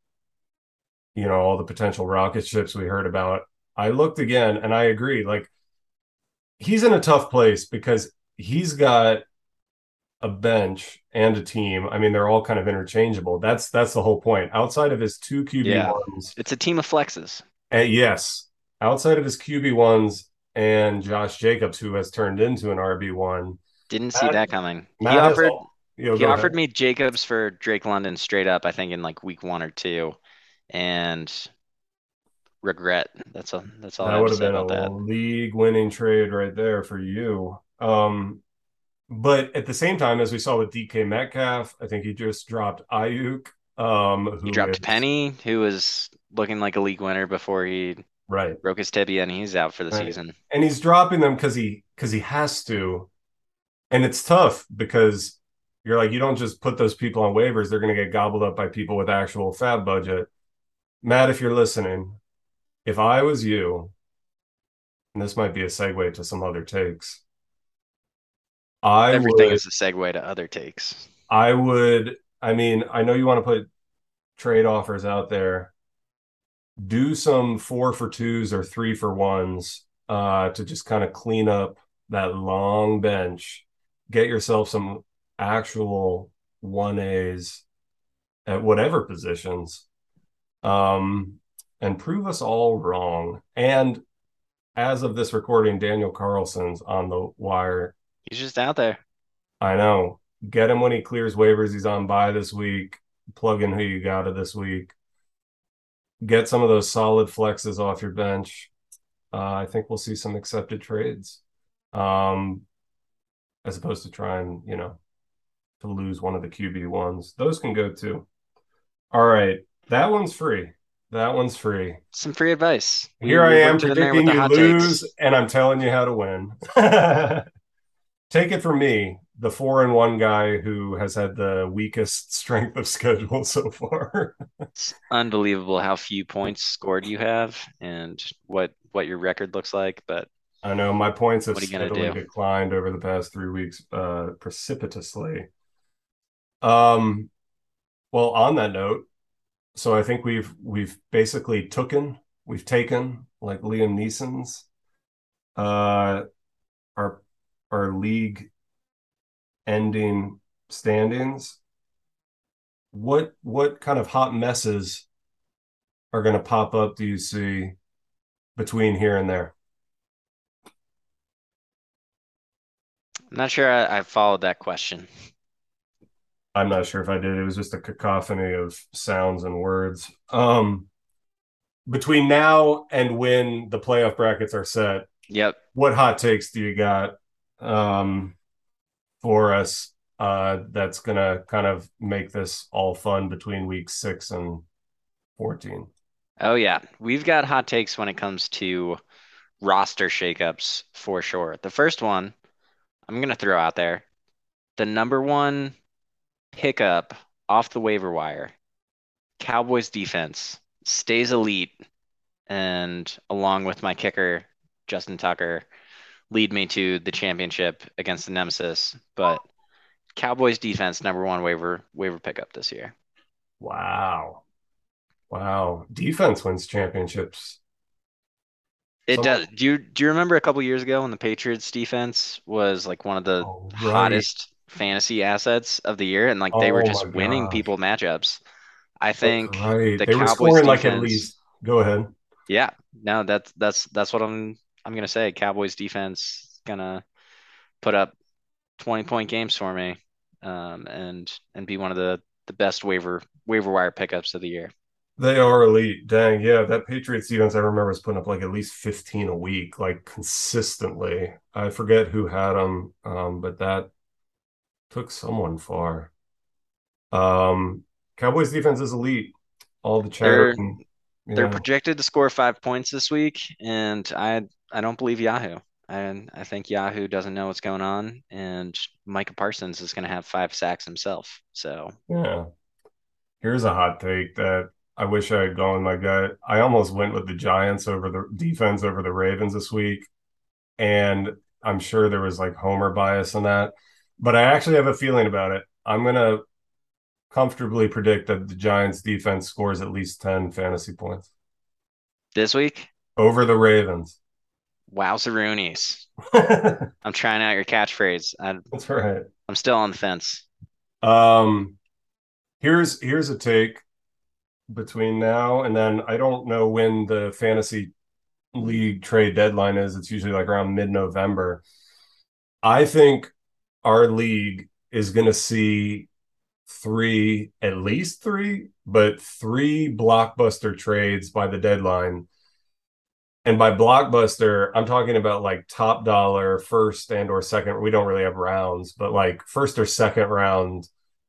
you know, all the potential rocket ships we heard about. I looked again and I agree. Like, he's in a tough place because he's got a bench and a team. I mean, they're all kind of interchangeable. That's that's the whole point. Outside of his two Yeah. QB1s, It's a team of flexes. and yes, outside of his QB ones and Josh Jacobs, who has turned into an RB one, Didn't see Matt- that coming. He Matt has offered all- you know, he offered ahead. me Jacobs for Drake London straight up, I think in like week one or two. And regret. That's all that's all I that would have been about a that. league winning trade right there for you. Um, but at the same time, as we saw with DK Metcalf, I think he just dropped Ayuk. Um, who He dropped is- Penny, who was looking like a league winner before he right, broke his tibia and he's out for the Right. season. and he's dropping them because he because he has to, and it's tough because you're like you don't just put those people on waivers; they're going to get gobbled up by people with actual FAAB budget. Matt, if you're listening, if I was you, and this might be a segue to some other takes, I Everything would, is a segue to other takes. I would, I mean, I know you want to put trade offers out there. Do some four for twos or three for ones uh, to just kind of clean up that long bench. Get yourself some actual one A's at whatever positions, um, and prove us all wrong. And as of this recording, Daniel Carlson's on the wire He's just out there. I know. Get him when he clears waivers. He's on by this week. Plug in who you got it this week. get some of those solid flexes off your bench. Uh, I think we'll see some accepted trades, um, as opposed to trying, you know, to lose one of the QB ones. Those can go too. All right, that one's free. That one's free. Some free advice. Here I am predicting you lose, takes. and I'm telling you how to win. Take it from me, the four and one guy who has had the weakest strength of schedule so far. it's unbelievable how few points scored you have and what what your record looks like. But I know my points have steadily declined over the past three weeks uh, precipitously. Um, well, on that note, so I think we've we've basically taken we've taken like Liam Neeson's uh our our league ending standings. What what kind of hot messes are going to pop up do you see between here and there? I'm not sure I, I followed that question. I'm not sure if I did. It was just a cacophony of sounds and words. Um, between now and when the playoff brackets are set, yep. What hot takes do you got um, for us? Uh, that's gonna kind of make this all fun between week six and fourteen. Oh yeah, we've got hot takes when it comes to roster shakeups for sure. The first one I'm gonna throw out there, the number one pickup off the waiver wire. Cowboys defense stays elite, and along with my kicker, Justin Tucker, lead me to the championship against the Nemesis. But Cowboys defense, number one waiver waiver pickup this year. Wow. Wow. Defense wins championships. It does. Do you do you remember a couple years ago when the Patriots defense was like one of the oh, right. hottest fantasy assets of the year, and like they oh were just winning gosh. people matchups. I think right. the they Cowboys were scoring defense, like at least. Go ahead. Yeah, no, that's that's that's what I'm I'm gonna say. Cowboys defense gonna put up 20 point games for me, um, and and be one of the the best waiver waiver wire pickups of the year. They are elite. Dang, yeah. That Patriots defense I remember was putting up like at least 15 a week, like consistently. I forget who had them, um, but that took someone far. Um, Cowboys defense is elite. All the chatter. They're, they're projected to score five points this week, and I I don't believe Yahoo. And I think Yahoo doesn't know what's going on, and Micah Parsons is going to have five sacks himself. So yeah, here's a hot take that I wish I had gone my gut. I almost went with the Giants over the defense over the Ravens this week, and I'm sure there was like homer bias in that but I actually have a feeling about it. I'm going to comfortably predict that the Giants defense scores at least 10 fantasy points this week over the Ravens. Wow, Roonies. I'm trying out your catchphrase. I, That's right. I'm still on the fence. Um, here's here's a take between now and then. I don't know when the fantasy league trade deadline is. It's usually like around mid November. I think our league is going to see three, at least three, but three blockbuster trades by the deadline. And by blockbuster, I'm talking about like top dollar, first and or second. We don't really have rounds, but like first or second round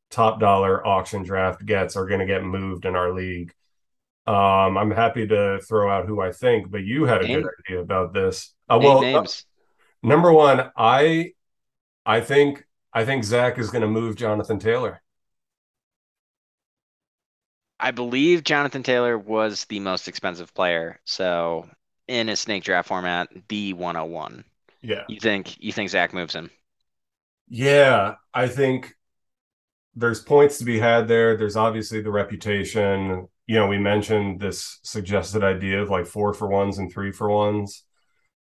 top dollar auction draft gets are going to get moved in our league. Um, I'm happy to throw out who I think, but you had a Name. good idea about this. Uh, well, uh, number one, I I think I think Zach is going to move Jonathan Taylor. I believe Jonathan Taylor was the most expensive player. So in a snake draft format, the 101. Yeah. You think you think Zach moves him? Yeah, I think there's points to be had there. There's obviously the reputation. You know, we mentioned this suggested idea of like four for ones and three for ones.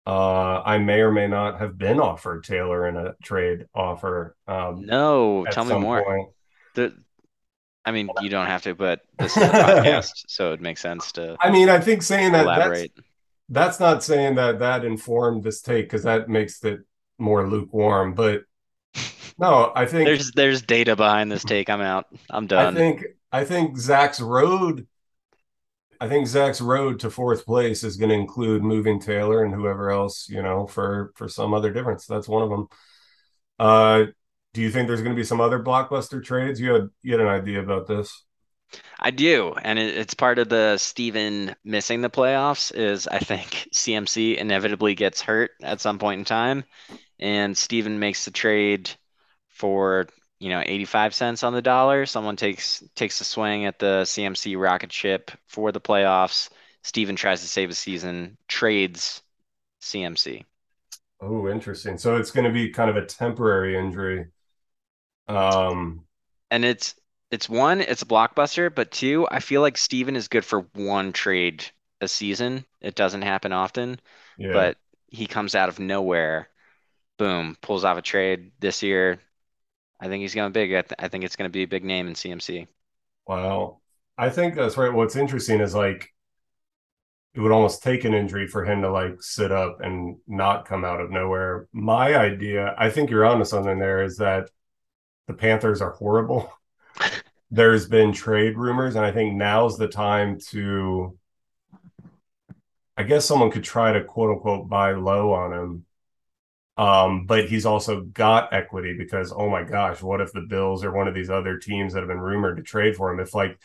Uh, I may or may not have been offered Taylor in a trade offer. Um, no, tell me more. The, I mean, you don't have to, but this is a podcast, so it makes sense to. I mean, I think saying that elaborate. That's, that's not saying that that informed this take because that makes it more lukewarm. But no, I think there's there's data behind this take. I'm out. I'm done. I think I think Zach's road I think Zach's road to fourth place is going to include moving Taylor and whoever else, you know, for for some other difference. That's one of them. Uh, do you think there's going to be some other blockbuster trades? You had you had an idea about this? I do, and it, it's part of the Steven missing the playoffs. Is I think CMC inevitably gets hurt at some point in time, and Steven makes the trade for you know 85 cents on the dollar. Someone takes takes a swing at the CMC rocket ship for the playoffs. Steven tries to save a season, trades CMC. Oh, interesting. So it's going to be kind of a temporary injury. Um, and it's it's one, it's a blockbuster, but two, I feel like Steven is good for one trade a season. It doesn't happen often, yeah. but he comes out of nowhere, boom, pulls off a trade this year. I think he's going big. I, th- I think it's going to be a big name in CMC. Wow. I think that's right. What's interesting is like it would almost take an injury for him to like sit up and not come out of nowhere. My idea, I think you're onto something there, is that the Panthers are horrible. There's been trade rumors, and I think now's the time to. I guess someone could try to quote unquote buy low on him. Um, but he's also got equity because oh my gosh, what if the Bills or one of these other teams that have been rumored to trade for him? If like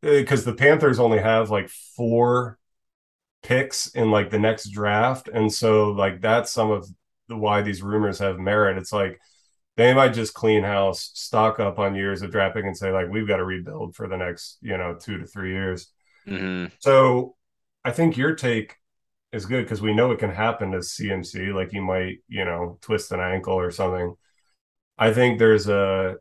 because the Panthers only have like four picks in like the next draft, and so like that's some of the why these rumors have merit. It's like they might just clean house, stock up on years of drafting, and say like we've got to rebuild for the next you know two to three years. Mm-hmm. So I think your take is good because we know it can happen to CMC. Like you might you know twist an ankle or something. I think there's a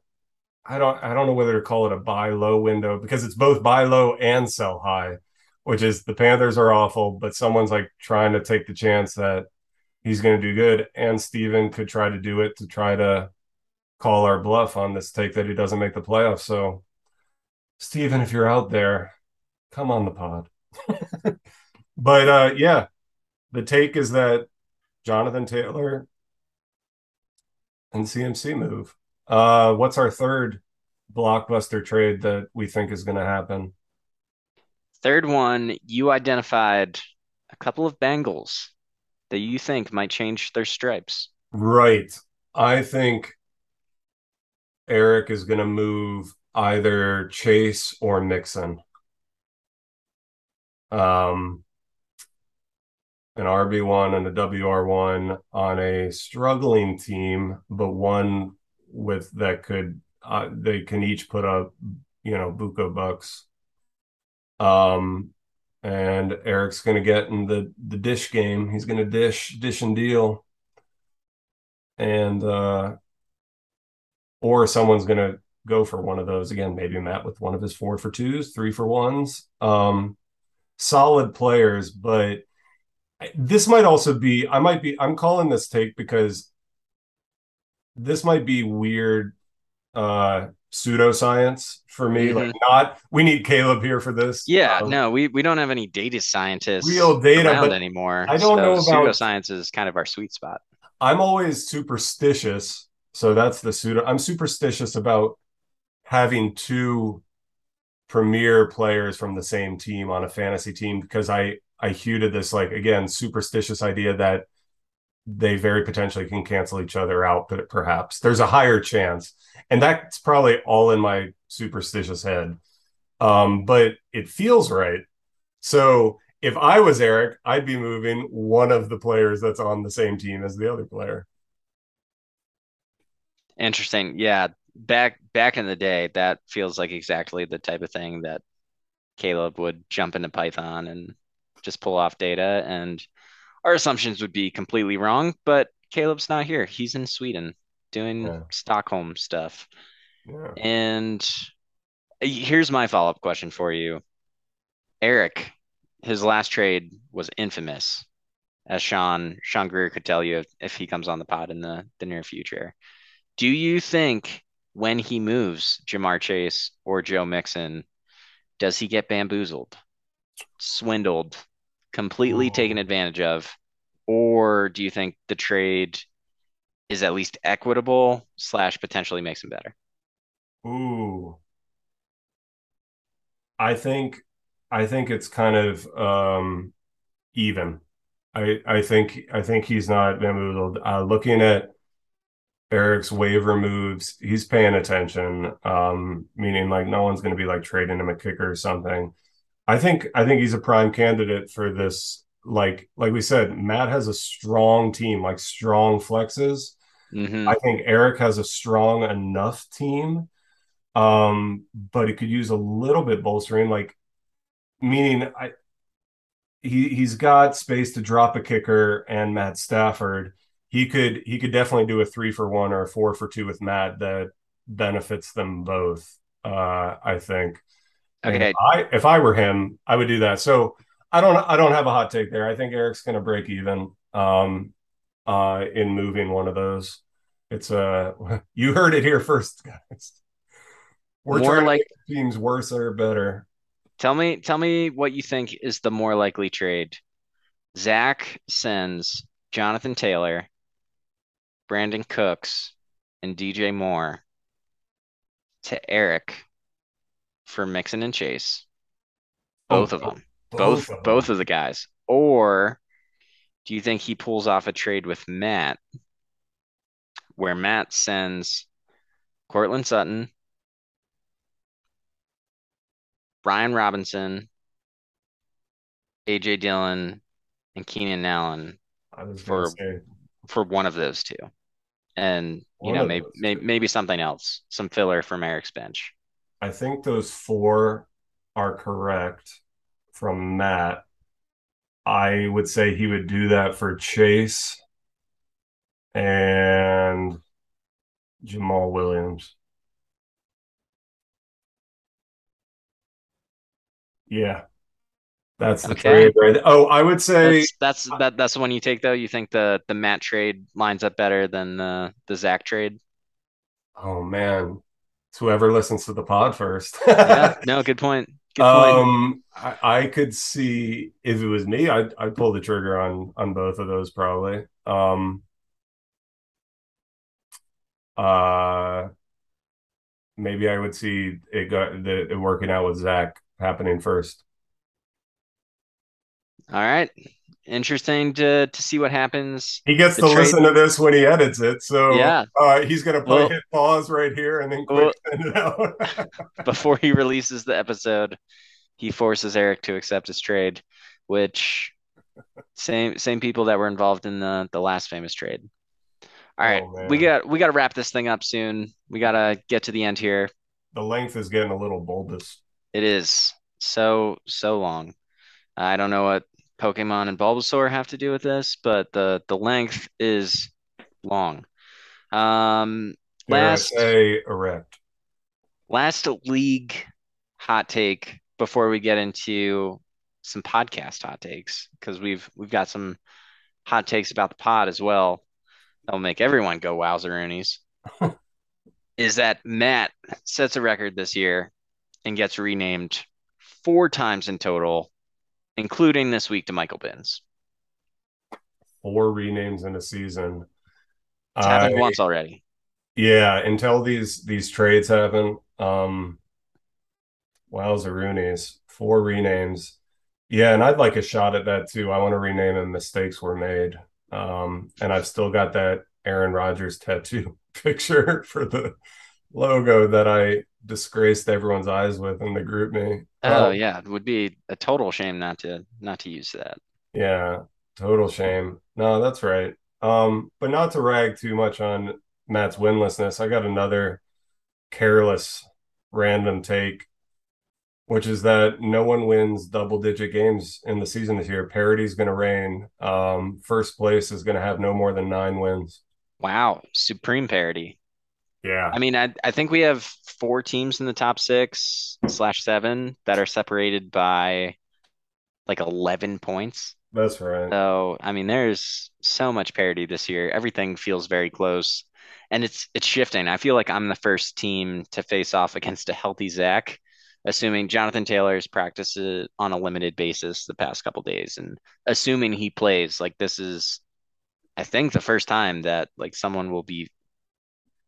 I don't I don't know whether to call it a buy low window because it's both buy low and sell high, which is the Panthers are awful, but someone's like trying to take the chance that he's going to do good, and Steven could try to do it to try to call our bluff on this take that he doesn't make the playoffs. So, Steven, if you're out there, come on the pod. but uh, yeah, the take is that Jonathan Taylor and CMC move. Uh, what's our third blockbuster trade that we think is going to happen? Third one, you identified a couple of Bengals that you think might change their stripes. Right. I think Eric is going to move either Chase or Mixon. Um, an RB1 and a WR1 on a struggling team, but one with that could uh, they can each put up, you know, Buco bucks. Um, and Eric's going to get in the the dish game. He's going to dish dish and deal. And uh or someone's going to go for one of those again. Maybe Matt with one of his four for twos, three for ones. Um, solid players, but this might also be. I might be. I'm calling this take because this might be weird uh pseudoscience for me mm-hmm. like not we need caleb here for this yeah um, no we we don't have any data scientists real data anymore i don't so know about pseudoscience is kind of our sweet spot i'm always superstitious so that's the pseudo. I'm superstitious about having two premier players from the same team on a fantasy team because I I hew to this like again superstitious idea that they very potentially can cancel each other out, but perhaps there's a higher chance, and that's probably all in my superstitious head. Um, but it feels right. So if I was Eric, I'd be moving one of the players that's on the same team as the other player. Interesting. Yeah. Back back in the day, that feels like exactly the type of thing that Caleb would jump into Python and just pull off data. And our assumptions would be completely wrong, but Caleb's not here. He's in Sweden doing yeah. Stockholm stuff. Yeah. And uh, here's my follow up question for you Eric, his last trade was infamous, as Sean Sean Greer could tell you if, if he comes on the pod in the, the near future. Do you think when he moves Ja'Marr Chase or Joe Mixon, does he get bamboozled, swindled, completely Ooh. taken advantage of? Or do you think the trade is at least equitable slash potentially makes him better? Ooh. I think I think it's kind of um, even. I I think I think he's not bamboozled. Uh, looking at Eric's waiver moves, he's paying attention. Um, meaning like no one's going to be like trading him a kicker or something. I think I think he's a prime candidate for this. Like like we said, Matt has a strong team, like strong flexes. Mm-hmm. I think Eric has a strong enough team, um, but it could use a little bit bolstering. Like meaning, I he he's got space to drop a kicker and Matt Stafford. He could he could definitely do a three for one or a four for two with Matt that benefits them both. Uh, I think. Okay. And I if I were him, I would do that. So I don't I don't have a hot take there. I think Eric's going to break even um, uh, in moving one of those. It's uh you heard it here first, guys. We're More trying like- to make teams worse or better. Tell me, tell me what you think is the more likely trade. Zach sends Jonathan Taylor, Brandin Cooks, and DJ Moore to Eric for Mixon and Chase. Both Oh, of them. both Both of both of the guys. Or do you think he pulls off a trade with Matt where Matt sends Courtland Sutton, Brian Robinson, AJ Dillon, and Keenan Allen for- say for one of those two. And you One know, maybe, maybe maybe something else, some filler from Eric's bench. I think those four are correct from Matt. I would say he would do that for Chase and Jamaal Williams. Yeah. That's the Okay. trade right. Oh, I would say That's that's that that's the one you take though. You think the the Matt trade lines up better than the the Zach trade? oh man. It's whoever listens to the pod first. Yeah, no, good point. Good point. Um, I, I could see if it was me, I'd I'd pull the trigger on on both of those probably. Um, uh, maybe I would see it got the it working out with Zach happening first. All right. Interesting to to see what happens. He gets The to trade- listen to this when he edits it, so Yeah. uh, he's gonna put Well- hit pause right here and then quick send it out. Before he releases the episode, he forces Eric to accept his trade, which same same people that were involved in the the last famous trade. All right, Oh, we got we got to wrap this thing up soon. We got to get to the end here. the length is getting a little bulbous. It is so so long. I don't know what Pokemon and Bulbasaur have to do with this, but the the length is long. Um, last say erect. last league hot take before we get into some podcast hot takes because we've we've got some hot takes about the pod as well. That'll make everyone go wowzeroonies. is that Matt sets a record this year and gets renamed four times in total, including this week to Michael Bins. Four renames in a season. It's happened I- once already. Yeah, until these these trades happen. Um Wowzeroonies. Four renames. Yeah, and I'd like a shot at that too. I want to rename him Mistakes Were Made. Um, and I've still got that Aaron Rodgers tattoo picture for the logo that I disgraced everyone's eyes with in the GroupMe. Oh Um, yeah, it would be a total shame not to not to use that. Yeah, total shame. No, that's right. Um, but not to rag too much on Matt's winlessness, I got another careless random take, which is that no one wins double digit games in the season this year. Parity's going to reign. Um, first place is going to have no more than nine wins. Wow, supreme parity. Yeah, I mean, I I think we have four teams in the top six slash seven that are separated by like 11 points. that's right. So, I mean, there's so much parity this year. Everything feels very close, and it's it's shifting. I feel like I'm the first team to face off against a healthy Zach, assuming Jonathan Taylor's practices on a limited basis the past couple days, and assuming he plays. Like this is, I think, the first time that like someone will be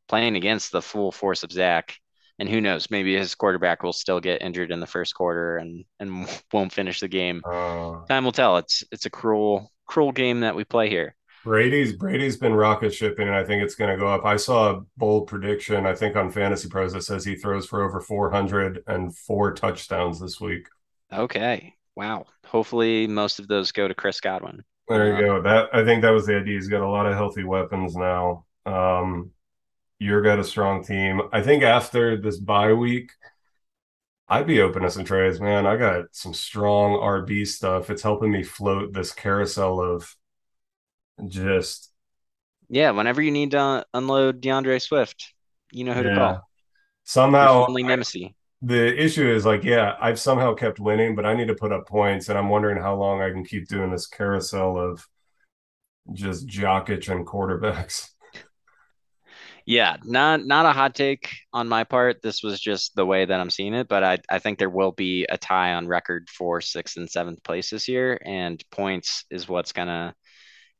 playing against the full force of Zach. And who knows, maybe his quarterback will still get injured in the first quarter and and won't finish the game. Uh, Time will tell. It's it's a cruel cruel game that we play here. Brady's Brady's been rocket shipping, and I think it's going to go up. I saw a bold prediction, I think on Fantasy Pros that says he throws for over 400 and four touchdowns this week. Okay. Wow. Hopefully most of those go to Chris Godwin. There you Uh, go. That I think that was the idea. He's got a lot of healthy weapons now. Um, you're got a strong team. I think after this bye week, I'd be open to some trades, man. I got some strong RB stuff. It's helping me float this carousel of just yeah, whenever you need to unload D'Andre Swift, you know who to yeah. call. Somehow only nemesis. the issue is like, yeah, I've somehow kept winning, but I need to put up points, and I'm wondering how long I can keep doing this carousel of just Jokic and quarterbacks. Yeah, not not a hot take on my part. This was just the way that I'm seeing it, but I I think there will be a tie on record for sixth and seventh place this year, and points is what's gonna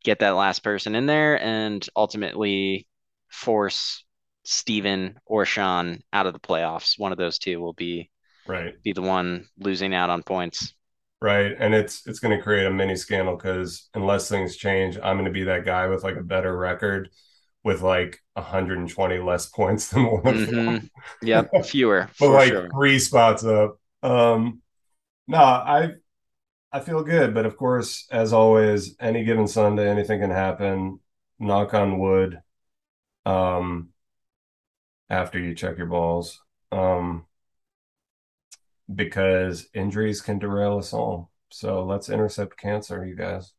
get that last person in there and ultimately force Steven or Sean out of the playoffs. One of those two will be Right. be the one losing out on points. Right. And it's it's going to create a mini scandal because unless things change, I'm going to be that guy with like a better record with like 120 less points than one of hmm them. Yep, fewer but like sure. three spots up. Um no, I I feel good, but of course, as always, any given Sunday, anything can happen. Knock on wood. Um after you check your balls. Um because injuries can derail us all. So let's intercept cancer, you guys.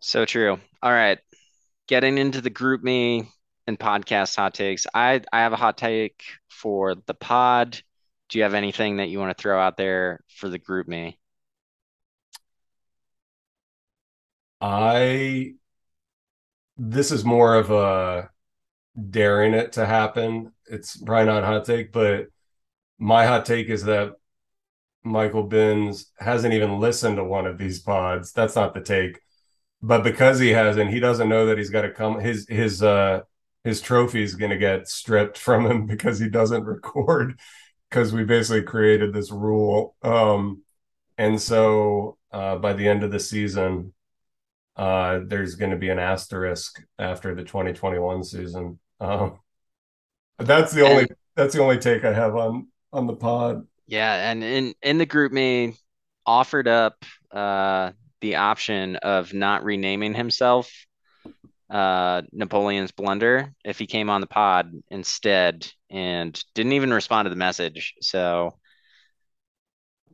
So true. All right, getting into the GroupMe and podcast hot takes. I I have a hot take for the pod. Do you have anything that you want to throw out there for the GroupMe? I this is more of a daring it to happen. It's probably not a hot take, but my hot take is that Michael Binns hasn't even listened to one of these pods. That's not the take. But because he hasn't, he doesn't know that he's got to come his his uh his trophy is going to get stripped from him because he doesn't record because we basically created this rule. Um and so uh by the end of the season uh there's going to be an asterisk after the 2021 season. Um that's the only And that's the only take I have on on the pod. yeah, and in in the GroupMe offered up uh the option of not renaming himself uh Napoleon's Blunder if he came on the pod instead and didn't even respond to the message. So,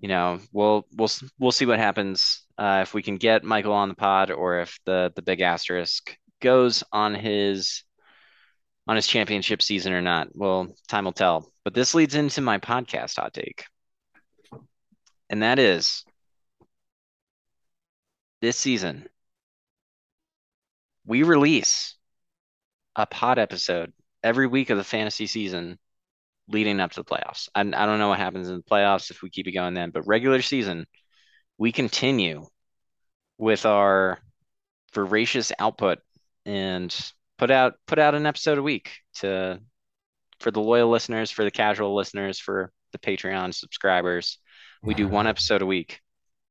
you know, we'll we'll we'll see what happens uh if we can get Michael on the pod or if the the big asterisk goes on his on his championship season or not. Well, time will tell. But this leads into my podcast hot take. And that is this season we release a pod episode every week of the fantasy season leading up to the playoffs. I, I don't know what happens in the playoffs if we keep it going then, but regular season, we continue with our voracious output and put out put out an episode a week to for the loyal listeners, for the casual listeners, for the Patreon subscribers. We do one episode a week.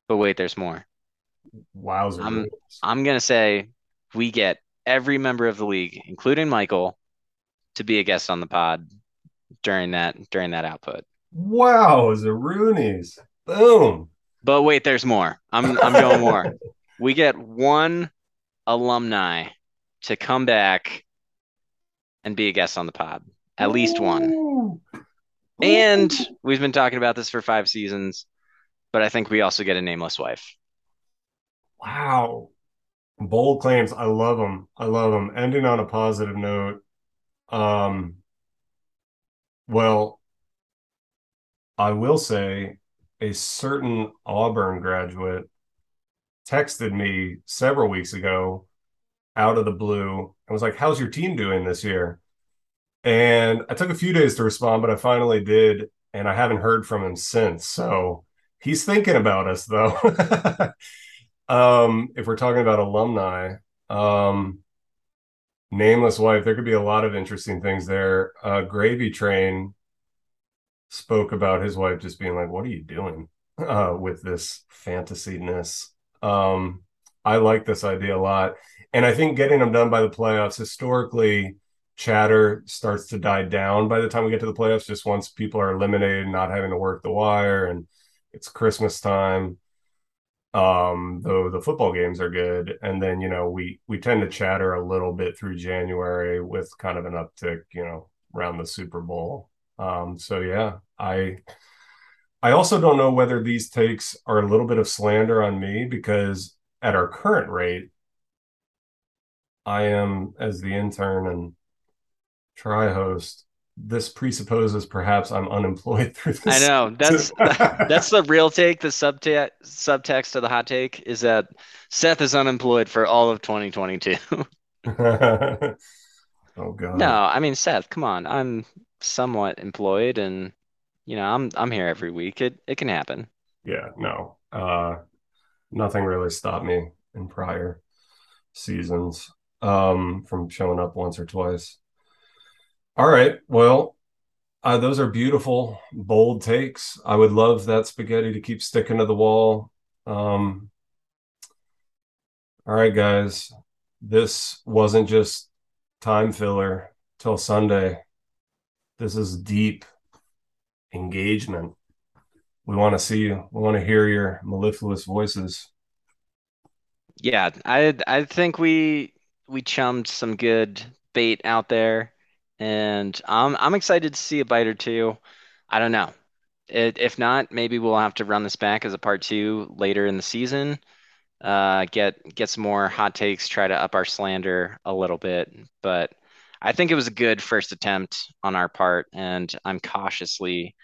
But wait, there's more. Wowzer. I'm I'm gonna say we get every member of the league, including Michael, to be a guest on the pod during that during that output. Wow, Zaroonies. Boom. But wait, there's more. I'm I'm going more. We get one alumni to come back and be a guest on the pod. At least one. Ooh. And we've been talking about this for five seasons, but I think we also get a nameless wife. Wow. Bold claims. I love them. I love them. Ending on a positive note. Um, well, I will say a certain Auburn graduate texted me several weeks ago out of the blue and was like, How's your team doing this year? And I took a few days to respond, but I finally did. And I haven't heard from him since. So he's thinking about us, though. um, if we're talking about alumni, um, Nameless wife. There could be a lot of interesting things there. Uh, Gravy Train spoke about his wife just being like, "What are you doing uh, with this fantasy-ness?" Um, I like this idea a lot, and I think getting them done by the playoffs historically chatter starts to die down by the time we get to the playoffs just once people are eliminated not having to work the wire and it's christmas time um though the football games are good. And then you know we we tend to chatter a little bit through january with kind of an uptick you know around the super bowl. Um so yeah i i also don't know whether these takes are a little bit of slander on me because at our current rate i am as the intern and try host this presupposes perhaps I'm unemployed through this. I know that's that's the real take. The subtext subtext of the hot take is that Seth is unemployed for all of 2022. oh god. No, I mean Seth, come on. I'm somewhat employed, and you know I'm I'm here every week. It it can happen. Yeah, no. Uh, nothing really stopped me in prior seasons um, from showing up once or twice. All right. Well, uh, those are beautiful, bold takes. I would love that spaghetti to keep sticking to the wall. Um, all right, guys. This wasn't just time filler till Sunday. This is deep engagement. We want to see you. We want to hear your mellifluous voices. Yeah, I I think we we chummed some good bait out there and I'm I'm excited to see a bite or two. I don't know. It, if not, maybe we'll have to run this back as a part two later in the season. Uh, get get some more hot takes, try to up our slander a little bit. But I think it was a good first attempt on our part, and I'm cautiously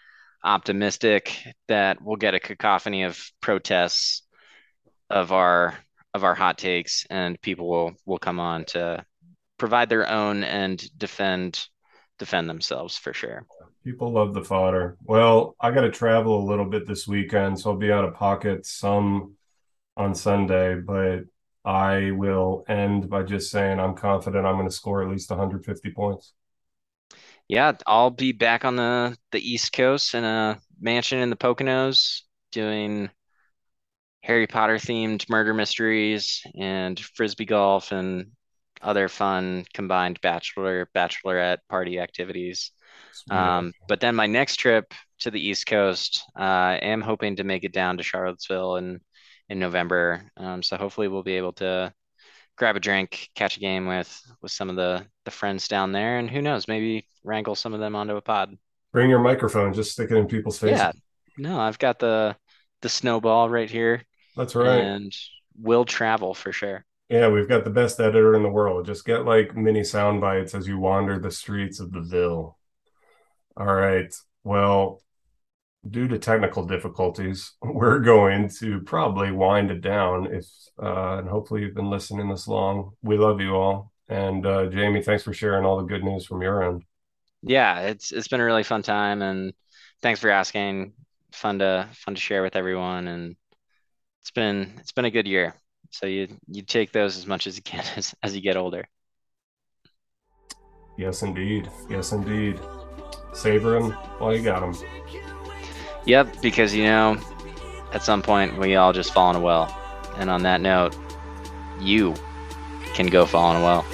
optimistic that we'll get a cacophony of protests of our of our hot takes, and people will will come on to provide their own and defend defend themselves for sure. People love the fodder. Well, I got to travel a little bit this weekend, so I'll be out of pocket some on Sunday, but I will end by just saying I'm confident I'm going to score at least 150 points. Yeah, I'll be back on the the East Coast in a mansion in the Poconos doing Harry Potter themed murder mysteries and frisbee golf and other fun combined bachelor bachelorette party activities. Um, but then my next trip to the East Coast, uh, I am hoping to make it down to Charlottesville in in November. Um, so hopefully we'll be able to grab a drink, catch a game with with some of the the friends down there, and who knows, maybe wrangle some of them onto a pod. Bring your microphone, just stick it in people's faces. Yeah, no, I've got the the snowball right here. That's right, and we'll travel for sure. Yeah, we've got the best editor in the world. Just get like mini sound bites as you wander the streets of the Ville. All right. Well, due to technical difficulties, we're going to probably wind it down. If uh, and hopefully you've been listening this long. We love you all, and uh, Jamie, thanks for sharing all the good news from your end. Yeah, it's it's been a really fun time, and thanks for asking. Fun to fun to share with everyone, and it's been it's been a good year. So you you take those as much as you can as, as you get older. Yes, indeed. Yes, indeed. Savor them while you got them. Yep, because you know, at some point we all just fall in a well. And on that note, you can go fall in a well.